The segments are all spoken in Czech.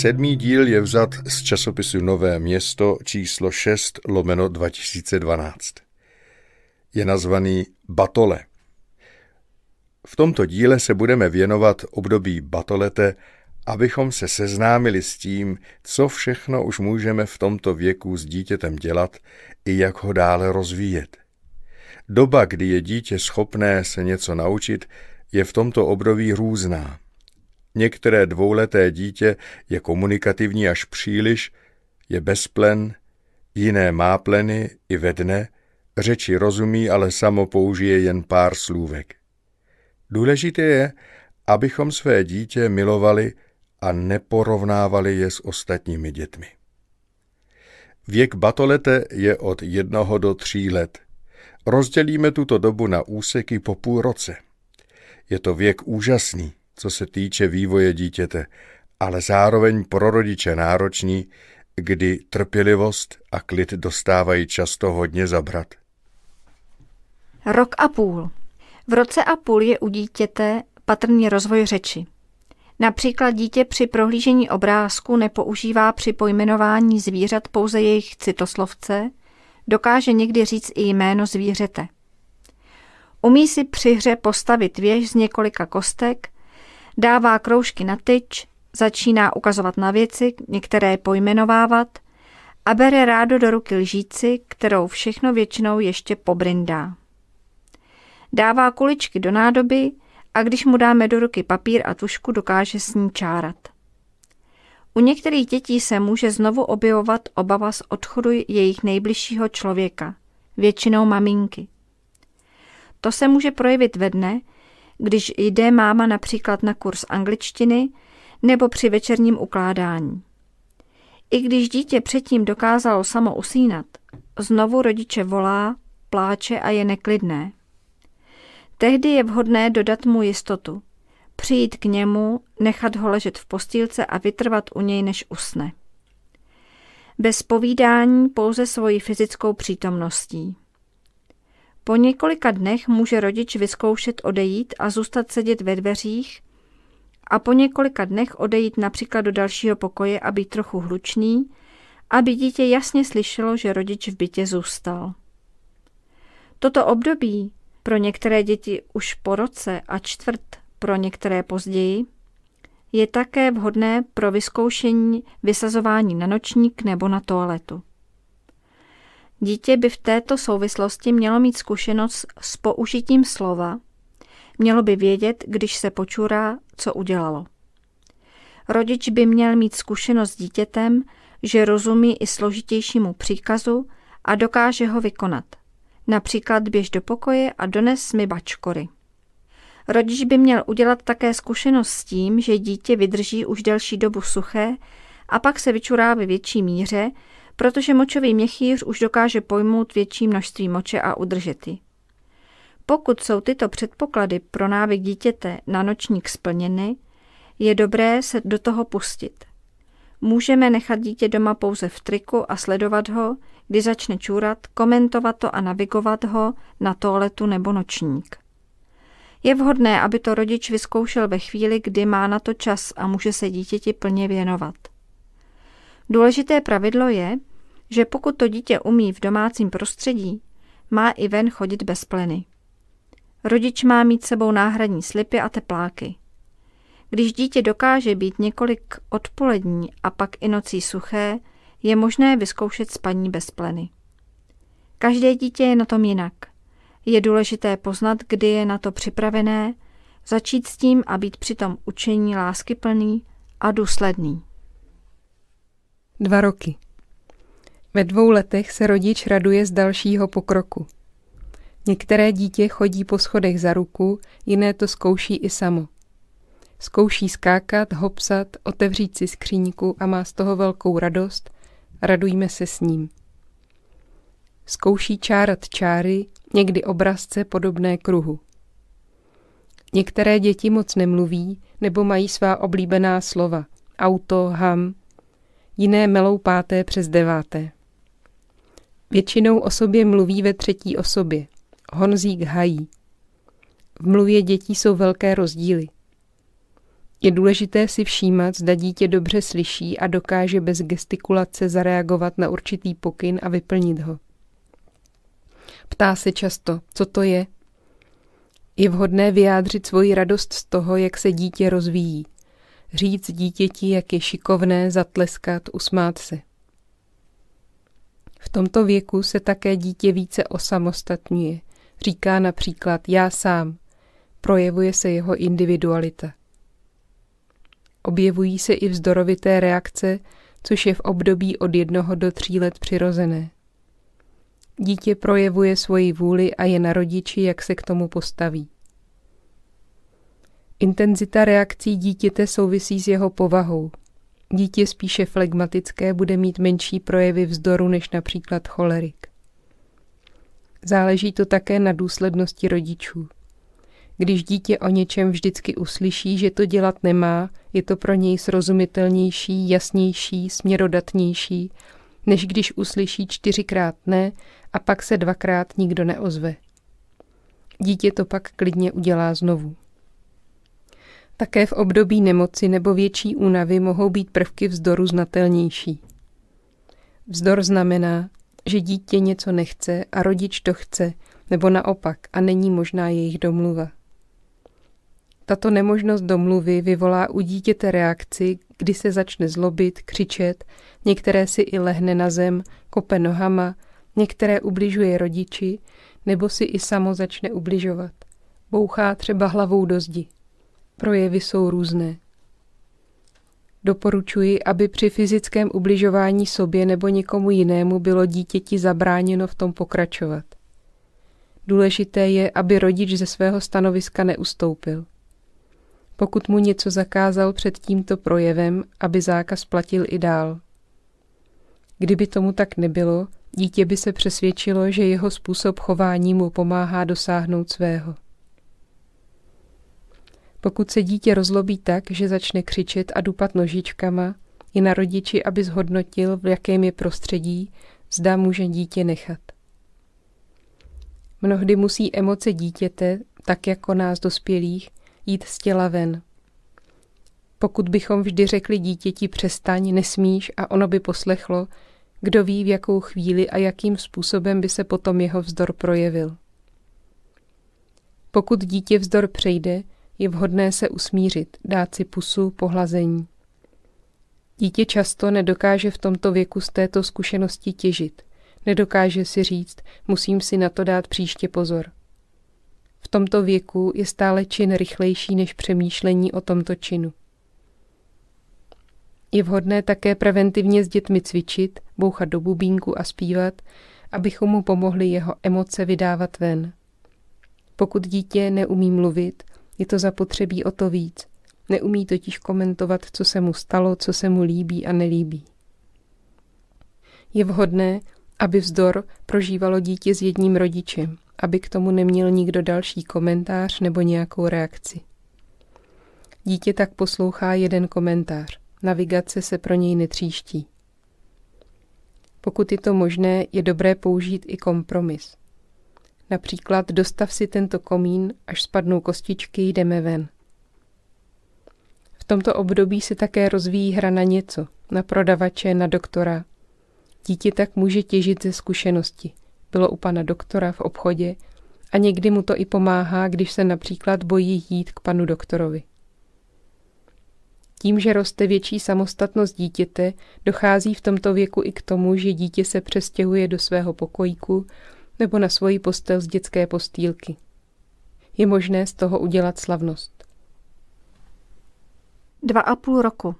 Sedmý díl je vzat z časopisu Nové město číslo 6 lomeno 2012. Je nazvaný Batole. V tomto díle se budeme věnovat období batolete, abychom se seznámili s tím, co všechno už můžeme v tomto věku s dítětem dělat i jak ho dále rozvíjet. Doba, kdy je dítě schopné se něco naučit, je v tomto období různá. Některé dvouleté dítě je komunikativní až příliš, je bezplen, jiné má pleny i ve dne, řeči rozumí, ale samo použije jen pár slůvek. Důležité je, abychom své dítě milovali a neporovnávali je s ostatními dětmi. Věk batolete je od jednoho do tří let. Rozdělíme tuto dobu na úseky po půl roce. Je to věk úžasný, co se týče vývoje dítěte, ale zároveň pro rodiče náročný, kdy trpělivost a klid dostávají často hodně zabrat. Rok a půl. V roce a půl je u dítěte patrný rozvoj řeči. Například dítě při prohlížení obrázku nepoužívá při pojmenování zvířat pouze jejich citoslovce, dokáže někdy říct i jméno zvířete. Umí si při hře postavit věž z několika kostek, dává kroužky na tyč, začíná ukazovat na věci, některé pojmenovávat a bere rádo do ruky lžíci, kterou všechno většinou ještě pobrindá. Dává kuličky do nádoby a když mu dáme do ruky papír a tušku, dokáže s ní čárat. U některých dětí se může znovu objevovat obava z odchodu jejich nejbližšího člověka, většinou maminky. To se může projevit ve dne, když jde máma například na kurz angličtiny nebo při večerním ukládání. I když dítě předtím dokázalo samo usínat, znovu rodiče volá, pláče a je neklidné. Tehdy je vhodné dodat mu jistotu. Přijít k němu, nechat ho ležet v postýlce a vytrvat u něj, než usne. Bez povídání pouze svoji fyzickou přítomností. Po několika dnech může rodič vyzkoušet odejít a zůstat sedět ve dveřích a po několika dnech odejít například do dalšího pokoje a být trochu hlučný, aby dítě jasně slyšelo, že rodič v bytě zůstal. Toto období pro některé děti už po roce a čtvrt pro některé později, je také vhodné pro vyzkoušení vysazování na nočník nebo na toaletu. Dítě by v této souvislosti mělo mít zkušenost s použitím slova, mělo by vědět, když se počurá, co udělalo. Rodič by měl mít zkušenost s dítětem, že rozumí i složitějšímu příkazu a dokáže ho vykonat – Například běž do pokoje a dones mi bačkory. Rodič by měl udělat také zkušenost s tím, že dítě vydrží už delší dobu suché a pak se vyčurá ve větší míře, protože močový měchýř už dokáže pojmout větší množství moče a udržet ji. Pokud jsou tyto předpoklady pro návyk dítěte na nočník splněny, je dobré se do toho pustit. Můžeme nechat dítě doma pouze v triku a sledovat ho, kdy začne čůrat, komentovat to a navigovat ho na toaletu nebo nočník. Je vhodné, aby to rodič vyzkoušel ve chvíli, kdy má na to čas a může se dítěti plně věnovat. Důležité pravidlo je, že pokud to dítě umí v domácím prostředí, má i ven chodit bez pleny. Rodič má mít sebou náhradní slipy a tepláky. Když dítě dokáže být několik odpolední a pak i nocí suché, je možné vyzkoušet spaní bez pleny. Každé dítě je na tom jinak. Je důležité poznat, kdy je na to připravené, začít s tím a být přitom učení láskyplný a důsledný. Dva roky. Ve dvou letech se rodič raduje z dalšího pokroku. Některé dítě chodí po schodech za ruku, jiné to zkouší i samo. Zkouší skákat, hopsat, otevřít si skříňku a má z toho velkou radost. Radujme se s ním. Zkouší čárat čáry, někdy obrazce podobné kruhu. Některé děti moc nemluví nebo mají svá oblíbená slova. Auto, ham. Jiné melou páté přes deváté. Většinou o sobě mluví ve třetí osobě. Honzík hají. V mluvě dětí jsou velké rozdíly. Je důležité si všímat, zda dítě dobře slyší a dokáže bez gestikulace zareagovat na určitý pokyn a vyplnit ho. Ptá se často, co to je. Je vhodné vyjádřit svoji radost z toho, jak se dítě rozvíjí. Říct dítěti, jak je šikovné, zatleskat, usmát se. V tomto věku se také dítě více osamostatňuje. Říká například já sám. Projevuje se jeho individualita. Objevují se i vzdorovité reakce, což je v období od jednoho do tří let přirozené. Dítě projevuje svoji vůli a je na rodiči, jak se k tomu postaví. Intenzita reakcí dítěte souvisí s jeho povahou. Dítě spíše flegmatické bude mít menší projevy vzdoru než například cholerik. Záleží to také na důslednosti rodičů. Když dítě o něčem vždycky uslyší, že to dělat nemá, je to pro něj srozumitelnější, jasnější, směrodatnější, než když uslyší čtyřikrát ne a pak se dvakrát nikdo neozve. Dítě to pak klidně udělá znovu. Také v období nemoci nebo větší únavy mohou být prvky vzdoru znatelnější. Vzdor znamená, že dítě něco nechce a rodič to chce, nebo naopak a není možná jejich domluva. Tato nemožnost domluvy vyvolá u dítěte reakci, kdy se začne zlobit, křičet, některé si i lehne na zem, kope nohama, některé ubližuje rodiči, nebo si i samo začne ubližovat. Bouchá třeba hlavou do zdi. Projevy jsou různé. Doporučuji, aby při fyzickém ubližování sobě nebo někomu jinému bylo dítěti zabráněno v tom pokračovat. Důležité je, aby rodič ze svého stanoviska neustoupil. Pokud mu něco zakázal před tímto projevem, aby zákaz platil i dál. Kdyby tomu tak nebylo, dítě by se přesvědčilo, že jeho způsob chování mu pomáhá dosáhnout svého. Pokud se dítě rozlobí tak, že začne křičet a dupat nožičkama, je na rodiči, aby zhodnotil, v jakém je prostředí, zda může dítě nechat. Mnohdy musí emoce dítěte, tak jako nás dospělých, jít z těla ven. Pokud bychom vždy řekli dítěti přestaň, nesmíš a ono by poslechlo, kdo ví, v jakou chvíli a jakým způsobem by se potom jeho vzdor projevil. Pokud dítě vzdor přejde, je vhodné se usmířit, dát si pusu, pohlazení. Dítě často nedokáže v tomto věku z této zkušenosti těžit. Nedokáže si říct, musím si na to dát příště pozor. V tomto věku je stále čin rychlejší než přemýšlení o tomto činu. Je vhodné také preventivně s dětmi cvičit, bouchat do bubínku a zpívat, abychom mu pomohli jeho emoce vydávat ven. Pokud dítě neumí mluvit, je to zapotřebí o to víc. Neumí totiž komentovat, co se mu stalo, co se mu líbí a nelíbí. Je vhodné, aby vzdor prožívalo dítě s jedním rodičem, aby k tomu neměl nikdo další komentář nebo nějakou reakci. Dítě tak poslouchá jeden komentář. Navigace se pro něj netříští. Pokud je to možné, je dobré použít i kompromis. Například dostav si tento komín, až spadnou kostičky, jdeme ven. V tomto období se také rozvíjí hra na něco, na prodavače, na doktora. Dítě tak může těžit ze zkušenosti. Bylo u pana doktora v obchodě a někdy mu to i pomáhá, když se například bojí jít k panu doktorovi. Tím, že roste větší samostatnost dítěte, dochází v tomto věku i k tomu, že dítě se přestěhuje do svého pokojíku nebo na svoji postel z dětské postýlky. Je možné z toho udělat slavnost. Dva a půl roku.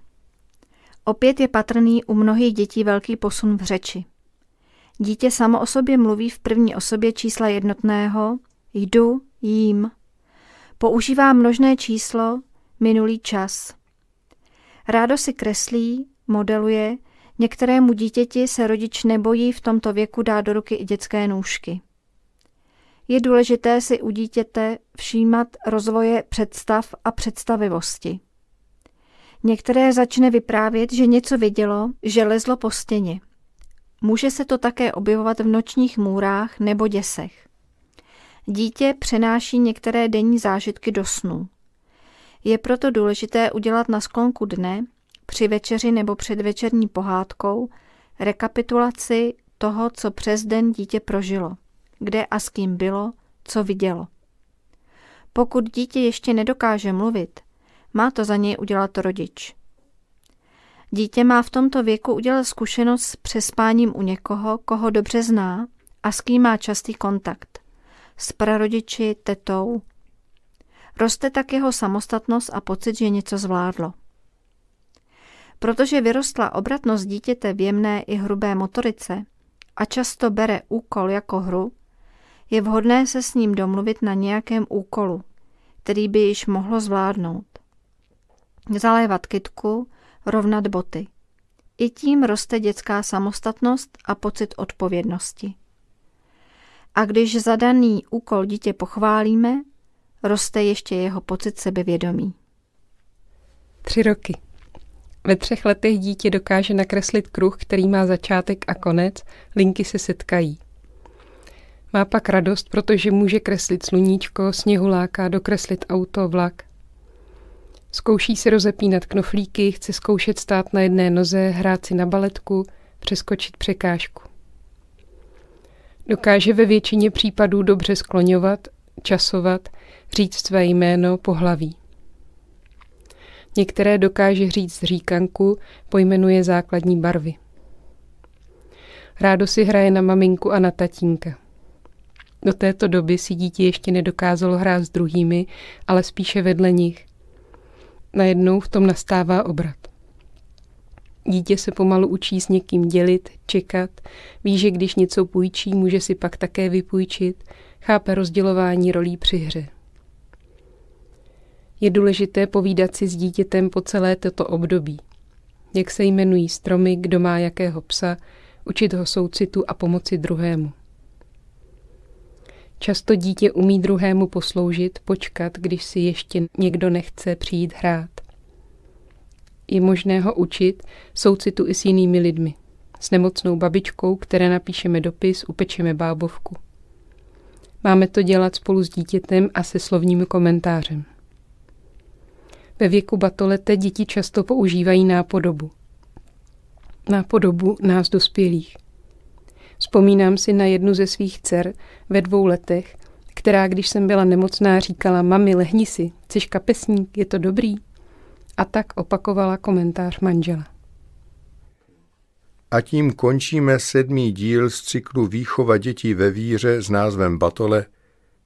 Opět je patrný u mnohých dětí velký posun v řeči. Dítě samo o sobě mluví v první osobě čísla jednotného, jdu, jím. Používá množné číslo, minulý čas. Rádo si kreslí, modeluje, některému dítěti se rodič nebojí v tomto věku dát do ruky i dětské nůžky. Je důležité si u dítěte všímat rozvoje představ a představivosti. Některé začne vyprávět, že něco vidělo, že lezlo po stěně. Může se to také objevovat v nočních můrách nebo děsech. Dítě přenáší některé denní zážitky do snů. Je proto důležité udělat na sklonku dne, při večeři nebo před večerní pohádkou, rekapitulaci toho, co přes den dítě prožilo, kde a s kým bylo, co vidělo. Pokud dítě ještě nedokáže mluvit, má to za něj udělat rodič. Dítě má v tomto věku udělat zkušenost s přespáním u někoho, koho dobře zná a s kým má častý kontakt. S prarodiči, tetou. Roste tak jeho samostatnost a pocit, že něco zvládlo. Protože vyrostla obratnost dítěte v jemné i hrubé motorice a často bere úkol jako hru, je vhodné se s ním domluvit na nějakém úkolu, který by již mohlo zvládnout. Zalévat kytku, rovnat boty. I tím roste dětská samostatnost a pocit odpovědnosti. A když zadaný úkol dítě pochválíme, roste ještě jeho pocit sebevědomí. Tři roky. Ve třech letech dítě dokáže nakreslit kruh, který má začátek a konec, linky se setkají. Má pak radost, protože může kreslit sluníčko, sněhuláka, dokreslit auto, vlak. Zkouší se rozepínat knoflíky, chce zkoušet stát na jedné noze, hrát si na baletku, přeskočit překážku. Dokáže ve většině případů dobře skloňovat, časovat, říct své jméno, pohlaví. Některé dokáže říct říkanku, pojmenuje základní barvy. Rádo si hraje na maminku a na tatínka. Do této doby si dítě ještě nedokázalo hrát s druhými, ale spíše vedle nich. Najednou v tom nastává obrat. Dítě se pomalu učí s někým dělit, čekat, ví, že když něco půjčí, může si pak také vypůjčit, chápe rozdělování rolí při hře. Je důležité povídat si s dítětem po celé toto období. Jak se jmenují stromy, kdo má jakého psa, učit ho soucitu a pomoci druhému. Často dítě umí druhému posloužit, počkat, když si ještě někdo nechce přijít hrát. Je možné ho učit soucitu i s jinými lidmi. S nemocnou babičkou, které napíšeme dopis, upečeme bábovku. Máme to dělat spolu s dítětem a se slovním komentářem. Ve věku batolete děti často používají nápodobu. Nápodobu nás dospělých – Vzpomínám si na jednu ze svých dcer ve dvou letech, která, když jsem byla nemocná, říkala, mami, lehni si, chceš kapesník, je to dobrý? A tak opakovala komentář manžela. A tím končíme sedmý díl z cyklu Výchova dětí ve víře s názvem Batole.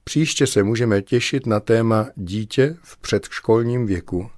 Příště se můžeme těšit na téma Dítě v předškolním věku.